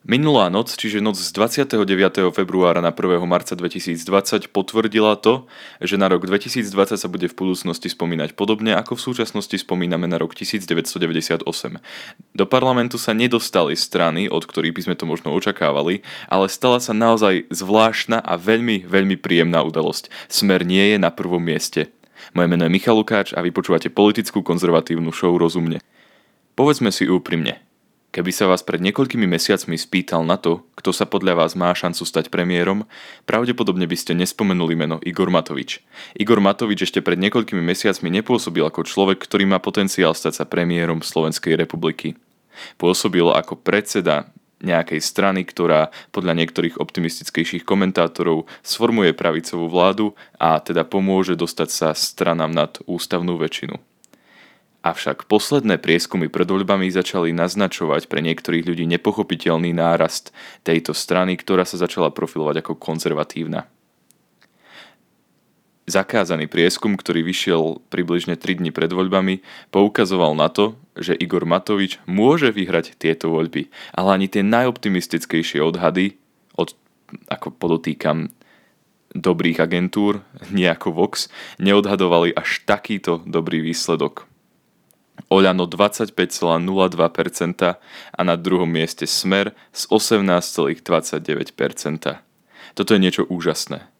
Minulá noc, čiže noc z 29. februára na 1. marca 2020 potvrdila to, že na rok 2020 sa bude v budúcnosti spomínať podobne, ako v súčasnosti spomíname na rok 1998. Do parlamentu sa nedostali strany, od ktorých by sme to možno očakávali, ale stala sa naozaj zvláštna a veľmi, veľmi príjemná udalosť. Smer nie je na prvom mieste. Moje meno je Michal Lukáč a vy počúvate politickú konzervatívnu show Rozumne. Povedzme si úprimne, Keby sa vás pred niekoľkými mesiacmi spýtal na to, kto sa podľa vás má šancu stať premiérom, pravdepodobne by ste nespomenuli meno Igor Matovič. Igor Matovič ešte pred niekoľkými mesiacmi nepôsobil ako človek, ktorý má potenciál stať sa premiérom Slovenskej republiky. Pôsobil ako predseda nejakej strany, ktorá podľa niektorých optimistickejších komentátorov sformuje pravicovú vládu a teda pomôže dostať sa stranám nad ústavnú väčšinu. Avšak posledné prieskumy pred voľbami začali naznačovať pre niektorých ľudí nepochopiteľný nárast tejto strany, ktorá sa začala profilovať ako konzervatívna. Zakázaný prieskum, ktorý vyšiel približne 3 dní pred voľbami, poukazoval na to, že Igor Matovič môže vyhrať tieto voľby, ale ani tie najoptimistickejšie odhady, od, ako podotýkam, dobrých agentúr, nejako Vox, neodhadovali až takýto dobrý výsledok. Oľano 25,02% a na druhom mieste Smer s 18,29%. Toto je niečo úžasné.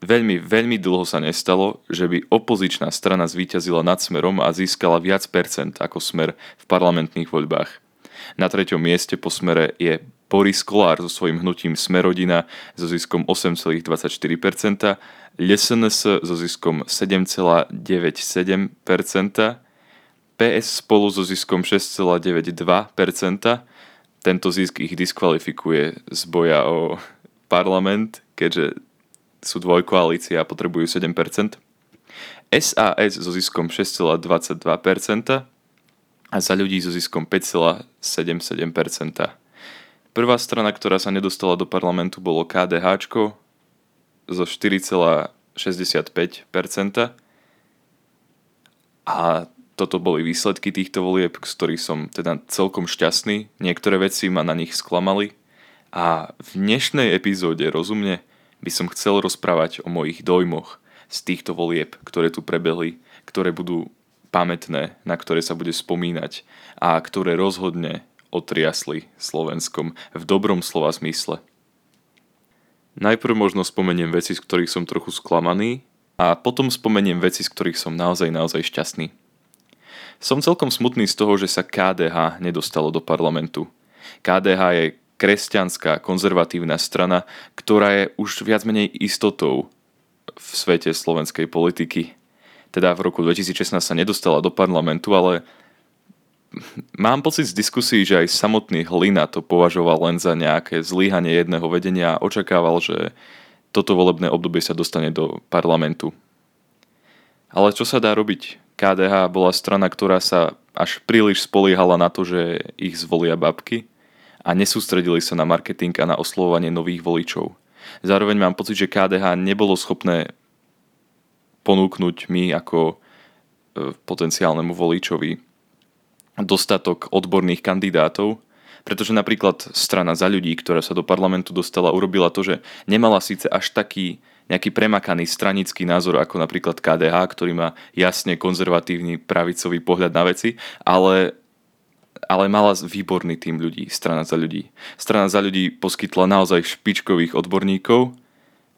Veľmi, veľmi dlho sa nestalo, že by opozičná strana zvíťazila nad Smerom a získala viac percent ako Smer v parlamentných voľbách. Na treťom mieste po Smere je Boris Kolár so svojím hnutím Smerodina so ziskom 8,24%, LSNS so ziskom 7,97%, PS spolu so ziskom 6,92%. Tento zisk ich diskvalifikuje z boja o parlament, keďže sú dvojkoalícia a potrebujú 7%. SAS so ziskom 6,22% a za ľudí so ziskom 5,77%. Prvá strana, ktorá sa nedostala do parlamentu, bolo KDH zo 4,65% a toto boli výsledky týchto volieb, z ktorých som teda celkom šťastný. Niektoré veci ma na nich sklamali. A v dnešnej epizóde rozumne by som chcel rozprávať o mojich dojmoch z týchto volieb, ktoré tu prebehli, ktoré budú pamätné, na ktoré sa bude spomínať a ktoré rozhodne otriasli Slovenskom v dobrom slova zmysle. Najprv možno spomeniem veci, z ktorých som trochu sklamaný a potom spomeniem veci, z ktorých som naozaj, naozaj šťastný. Som celkom smutný z toho, že sa KDH nedostalo do parlamentu. KDH je kresťanská konzervatívna strana, ktorá je už viac menej istotou v svete slovenskej politiky. Teda v roku 2016 sa nedostala do parlamentu, ale mám pocit z diskusí, že aj samotný Hlina to považoval len za nejaké zlíhanie jedného vedenia a očakával, že toto volebné obdobie sa dostane do parlamentu. Ale čo sa dá robiť? KDH bola strana, ktorá sa až príliš spoliehala na to, že ich zvolia babky a nesústredili sa na marketing a na oslovovanie nových voličov. Zároveň mám pocit, že KDH nebolo schopné ponúknuť mi ako e, potenciálnemu voličovi dostatok odborných kandidátov, pretože napríklad strana za ľudí, ktorá sa do parlamentu dostala, urobila to, že nemala síce až taký nejaký premakaný stranický názor ako napríklad KDH, ktorý má jasne konzervatívny pravicový pohľad na veci, ale ale mala výborný tým ľudí, strana za ľudí. Strana za ľudí poskytla naozaj špičkových odborníkov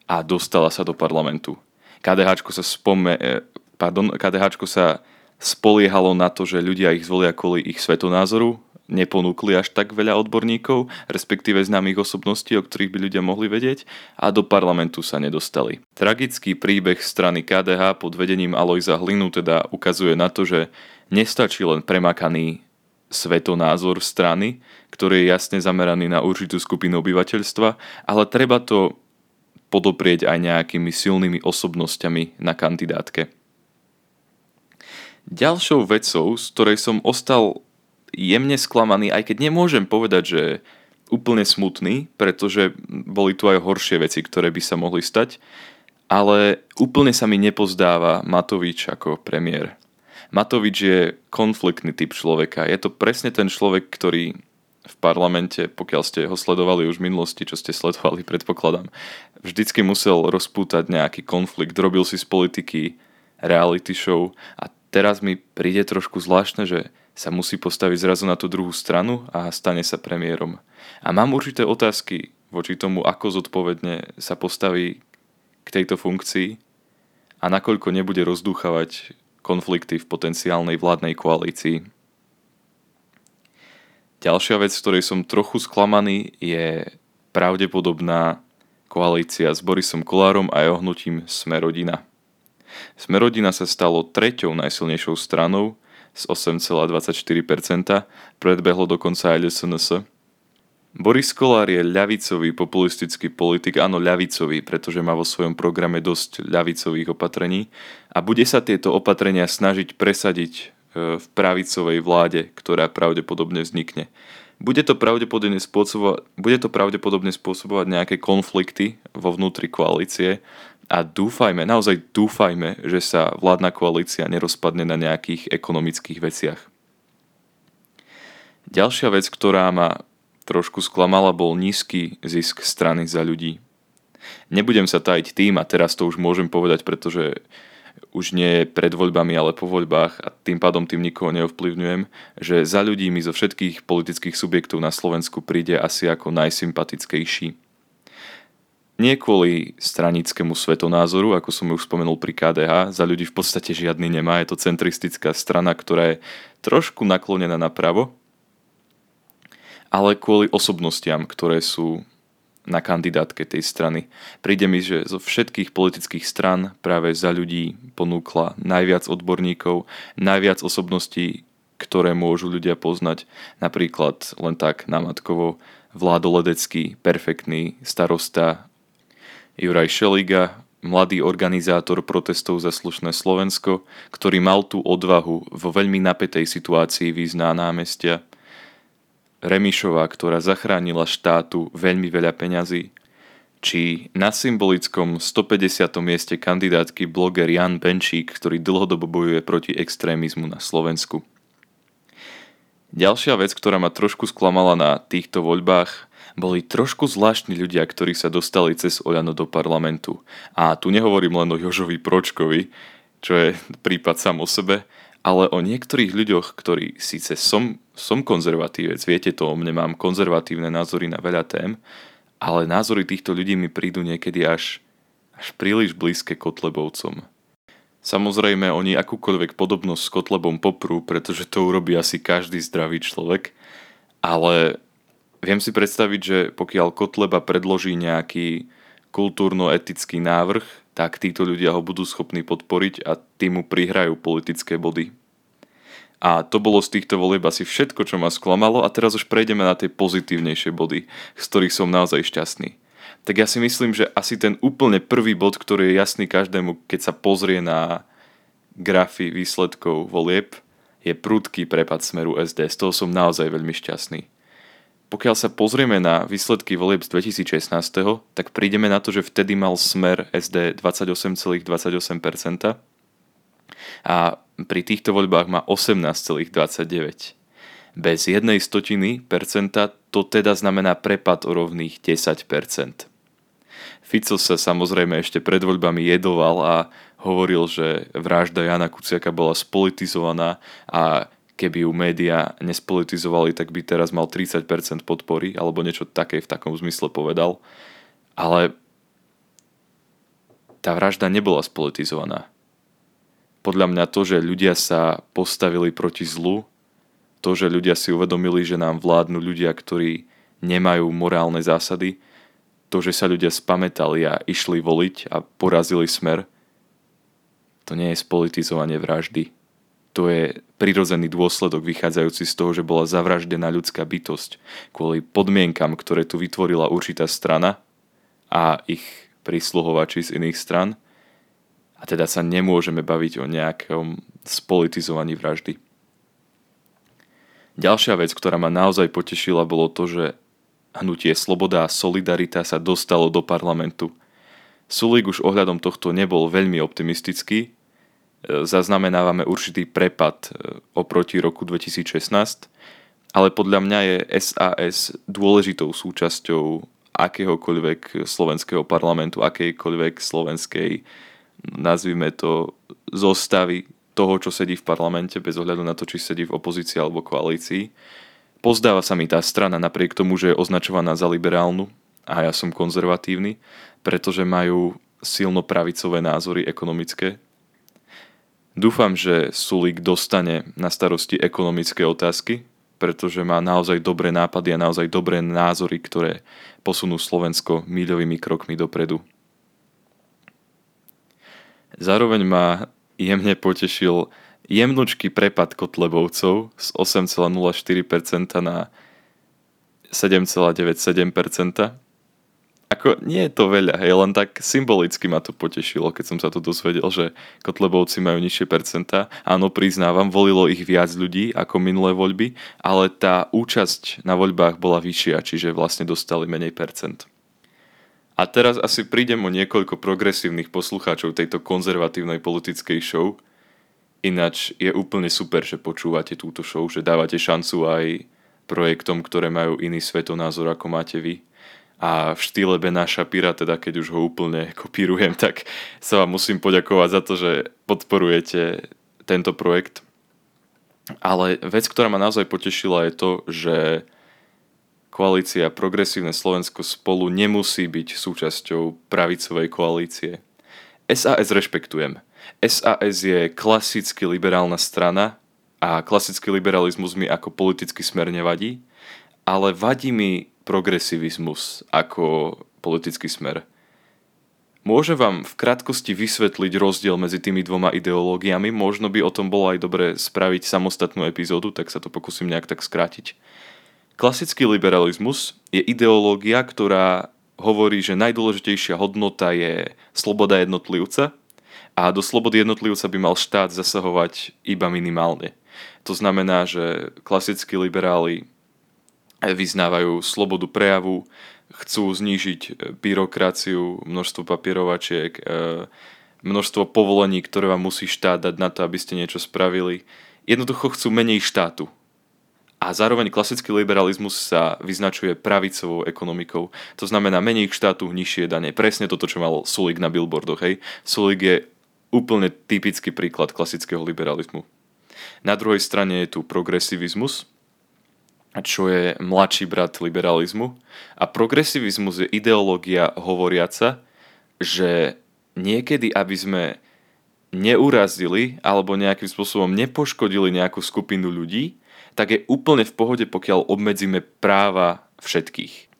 a dostala sa do parlamentu. KDH sa, spome, eh, pardon, KDH sa spoliehalo na to, že ľudia ich zvolia kvôli ich svetonázoru, neponúkli až tak veľa odborníkov, respektíve známych osobností, o ktorých by ľudia mohli vedieť a do parlamentu sa nedostali. Tragický príbeh strany KDH pod vedením Alojza Hlinu teda ukazuje na to, že nestačí len premakaný svetonázor strany, ktorý je jasne zameraný na určitú skupinu obyvateľstva, ale treba to podoprieť aj nejakými silnými osobnosťami na kandidátke. Ďalšou vecou, z ktorej som ostal jemne sklamaný, aj keď nemôžem povedať, že úplne smutný, pretože boli tu aj horšie veci, ktoré by sa mohli stať, ale úplne sa mi nepozdáva Matovič ako premiér. Matovič je konfliktný typ človeka. Je to presne ten človek, ktorý v parlamente, pokiaľ ste ho sledovali už v minulosti, čo ste sledovali, predpokladám, vždycky musel rozpútať nejaký konflikt, robil si z politiky reality show a teraz mi príde trošku zvláštne, že sa musí postaviť zrazu na tú druhú stranu a stane sa premiérom. A mám určité otázky voči tomu, ako zodpovedne sa postaví k tejto funkcii a nakoľko nebude rozdúchavať konflikty v potenciálnej vládnej koalícii. Ďalšia vec, ktorej som trochu sklamaný, je pravdepodobná koalícia s Borisom Kolárom a jeho hnutím Smerodina. Smerodina sa stalo treťou najsilnejšou stranou s 8,24%, predbehlo dokonca aj SNS. Boris Kolár je ľavicový populistický politik, áno ľavicový, pretože má vo svojom programe dosť ľavicových opatrení a bude sa tieto opatrenia snažiť presadiť e, v pravicovej vláde, ktorá pravdepodobne vznikne. Bude to pravdepodobne spôsobovať, bude to pravdepodobne spôsobovať nejaké konflikty vo vnútri koalície a dúfajme, naozaj dúfajme, že sa vládna koalícia nerozpadne na nejakých ekonomických veciach. Ďalšia vec, ktorá ma trošku sklamala, bol nízky zisk strany za ľudí. Nebudem sa tajiť tým, a teraz to už môžem povedať, pretože už nie pred voľbami, ale po voľbách a tým pádom tým nikoho neovplyvňujem, že za ľudí mi zo všetkých politických subjektov na Slovensku príde asi ako najsympatickejší. Nie kvôli stranickému svetonázoru, ako som už spomenul pri KDH, za ľudí v podstate žiadny nemá, je to centristická strana, ktorá je trošku naklonená napravo, ale kvôli osobnostiam, ktoré sú na kandidátke tej strany. Príde mi, že zo všetkých politických stran práve za ľudí ponúkla najviac odborníkov, najviac osobností, ktoré môžu ľudia poznať. Napríklad len tak namatkovo Vládo Ledecký, perfektný starosta, Juraj Šeliga, mladý organizátor protestov za slušné Slovensko, ktorý mal tú odvahu vo veľmi napätej situácii výjsť námestia – Remišová, ktorá zachránila štátu veľmi veľa peňazí, či na symbolickom 150. mieste kandidátky bloger Jan Benčík, ktorý dlhodobo bojuje proti extrémizmu na Slovensku. Ďalšia vec, ktorá ma trošku sklamala na týchto voľbách, boli trošku zvláštni ľudia, ktorí sa dostali cez Oľano do parlamentu. A tu nehovorím len o Jožovi Pročkovi, čo je prípad sám o sebe, ale o niektorých ľuďoch, ktorí síce som, som konzervatívec, viete to o mne, mám konzervatívne názory na veľa tém, ale názory týchto ľudí mi prídu niekedy až, až príliš blízke Kotlebovcom. Samozrejme, oni akúkoľvek podobnosť s Kotlebom poprú, pretože to urobí asi každý zdravý človek, ale viem si predstaviť, že pokiaľ Kotleba predloží nejaký kultúrno-etický návrh, tak títo ľudia ho budú schopní podporiť a tým prihrajú politické body. A to bolo z týchto volieb asi všetko, čo ma sklamalo a teraz už prejdeme na tie pozitívnejšie body, z ktorých som naozaj šťastný. Tak ja si myslím, že asi ten úplne prvý bod, ktorý je jasný každému, keď sa pozrie na grafy výsledkov volieb, je prudký prepad smeru SD. Z toho som naozaj veľmi šťastný pokiaľ sa pozrieme na výsledky volieb z 2016, tak prídeme na to, že vtedy mal smer SD 28,28% a pri týchto voľbách má 18,29%. Bez jednej stotiny percenta to teda znamená prepad o rovných 10%. Fico sa samozrejme ešte pred voľbami jedoval a hovoril, že vražda Jana Kuciaka bola spolitizovaná a keby ju média nespolitizovali, tak by teraz mal 30% podpory, alebo niečo také v takom zmysle povedal. Ale tá vražda nebola spolitizovaná. Podľa mňa to, že ľudia sa postavili proti zlu, to, že ľudia si uvedomili, že nám vládnu ľudia, ktorí nemajú morálne zásady, to, že sa ľudia spametali a išli voliť a porazili smer, to nie je spolitizovanie vraždy to je prirodzený dôsledok vychádzajúci z toho, že bola zavraždená ľudská bytosť kvôli podmienkam, ktoré tu vytvorila určitá strana a ich prísluhovači z iných stran. A teda sa nemôžeme baviť o nejakom spolitizovaní vraždy. Ďalšia vec, ktorá ma naozaj potešila, bolo to, že hnutie Sloboda a Solidarita sa dostalo do parlamentu. Sulík už ohľadom tohto nebol veľmi optimistický, zaznamenávame určitý prepad e, oproti roku 2016, ale podľa mňa je SAS dôležitou súčasťou akéhokoľvek slovenského parlamentu, akejkoľvek slovenskej, nazvime to, zostavy toho, čo sedí v parlamente, bez ohľadu na to, či sedí v opozícii alebo koalícii. Pozdáva sa mi tá strana napriek tomu, že je označovaná za liberálnu a ja som konzervatívny, pretože majú silno pravicové názory ekonomické. Dúfam, že Sulik dostane na starosti ekonomické otázky, pretože má naozaj dobré nápady a naozaj dobré názory, ktoré posunú Slovensko míľovými krokmi dopredu. Zároveň ma jemne potešil jemnučký prepad Kotlebovcov z 8,04% na 7,97%. Ako nie je to veľa, hej, len tak symbolicky ma to potešilo, keď som sa to dozvedel, že Kotlebovci majú nižšie percentá. Áno, priznávam, volilo ich viac ľudí ako minulé voľby, ale tá účasť na voľbách bola vyššia, čiže vlastne dostali menej percent. A teraz asi prídem o niekoľko progresívnych poslucháčov tejto konzervatívnej politickej show. Ináč je úplne super, že počúvate túto show, že dávate šancu aj projektom, ktoré majú iný svetonázor ako máte vy a v štýle Bena Shapira, teda keď už ho úplne kopírujem, tak sa vám musím poďakovať za to, že podporujete tento projekt. Ale vec, ktorá ma naozaj potešila je to, že koalícia Progresívne Slovensko spolu nemusí byť súčasťou pravicovej koalície. SAS rešpektujem. SAS je klasicky liberálna strana a klasický liberalizmus mi ako politický smer nevadí, ale vadí mi progresivizmus ako politický smer. Môžem vám v krátkosti vysvetliť rozdiel medzi tými dvoma ideológiami, možno by o tom bolo aj dobre spraviť samostatnú epizódu, tak sa to pokúsim nejak tak skrátiť. Klasický liberalizmus je ideológia, ktorá hovorí, že najdôležitejšia hodnota je sloboda jednotlivca a do slobody jednotlivca by mal štát zasahovať iba minimálne. To znamená, že klasickí liberáli vyznávajú slobodu prejavu, chcú znížiť e, byrokraciu, množstvo papierovačiek, e, množstvo povolení, ktoré vám musí štát dať na to, aby ste niečo spravili. Jednoducho chcú menej štátu. A zároveň klasický liberalizmus sa vyznačuje pravicovou ekonomikou. To znamená menej štátu, nižšie dane. Presne toto, čo mal Sulik na billboardoch. Hej. Sulik je úplne typický príklad klasického liberalizmu. Na druhej strane je tu progresivizmus, čo je mladší brat liberalizmu. A progresivizmus je ideológia hovoriaca, že niekedy, aby sme neurazili alebo nejakým spôsobom nepoškodili nejakú skupinu ľudí, tak je úplne v pohode, pokiaľ obmedzíme práva všetkých.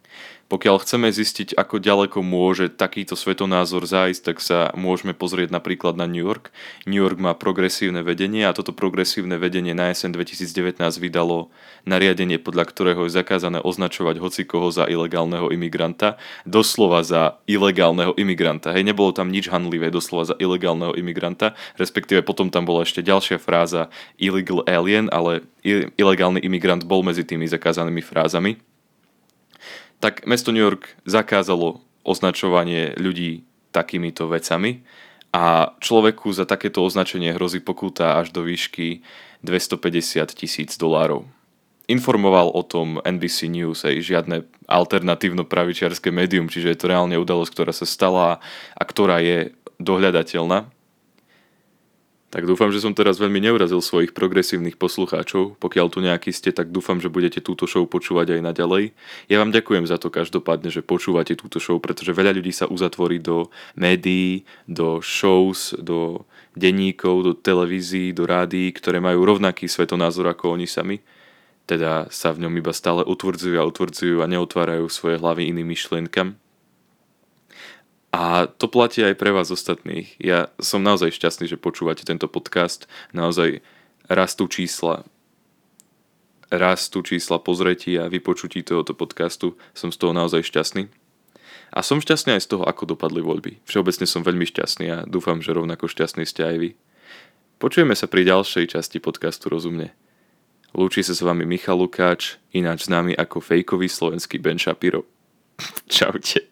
Pokiaľ chceme zistiť, ako ďaleko môže takýto svetonázor zájsť, tak sa môžeme pozrieť napríklad na New York. New York má progresívne vedenie a toto progresívne vedenie na jeseň 2019 vydalo nariadenie, podľa ktorého je zakázané označovať hocikoho za ilegálneho imigranta, doslova za ilegálneho imigranta. Hej, nebolo tam nič hanlivé, doslova za ilegálneho imigranta, respektíve potom tam bola ešte ďalšia fráza illegal alien, ale ilegálny imigrant bol medzi tými zakázanými frázami tak mesto New York zakázalo označovanie ľudí takýmito vecami a človeku za takéto označenie hrozí pokuta až do výšky 250 tisíc dolárov. Informoval o tom NBC News, aj žiadne alternatívno pravičiarské médium, čiže je to reálne udalosť, ktorá sa stala a ktorá je dohľadateľná. Tak dúfam, že som teraz veľmi neurazil svojich progresívnych poslucháčov. Pokiaľ tu nejaký ste, tak dúfam, že budete túto show počúvať aj naďalej. Ja vám ďakujem za to každopádne, že počúvate túto show, pretože veľa ľudí sa uzatvorí do médií, do shows, do denníkov, do televízií, do rádií, ktoré majú rovnaký svetonázor ako oni sami. Teda sa v ňom iba stále utvrdzujú a utvrdzujú a neotvárajú svoje hlavy iným myšlienkam. A to platí aj pre vás ostatných. Ja som naozaj šťastný, že počúvate tento podcast. Naozaj rastú čísla rastú čísla pozretí a vypočutí tohoto podcastu. Som z toho naozaj šťastný. A som šťastný aj z toho, ako dopadli voľby. Všeobecne som veľmi šťastný a dúfam, že rovnako šťastný ste aj vy. Počujeme sa pri ďalšej časti podcastu Rozumne. Lúči sa s vami Michal Lukáč, ináč známy ako fejkový slovenský Ben Shapiro. Čaute.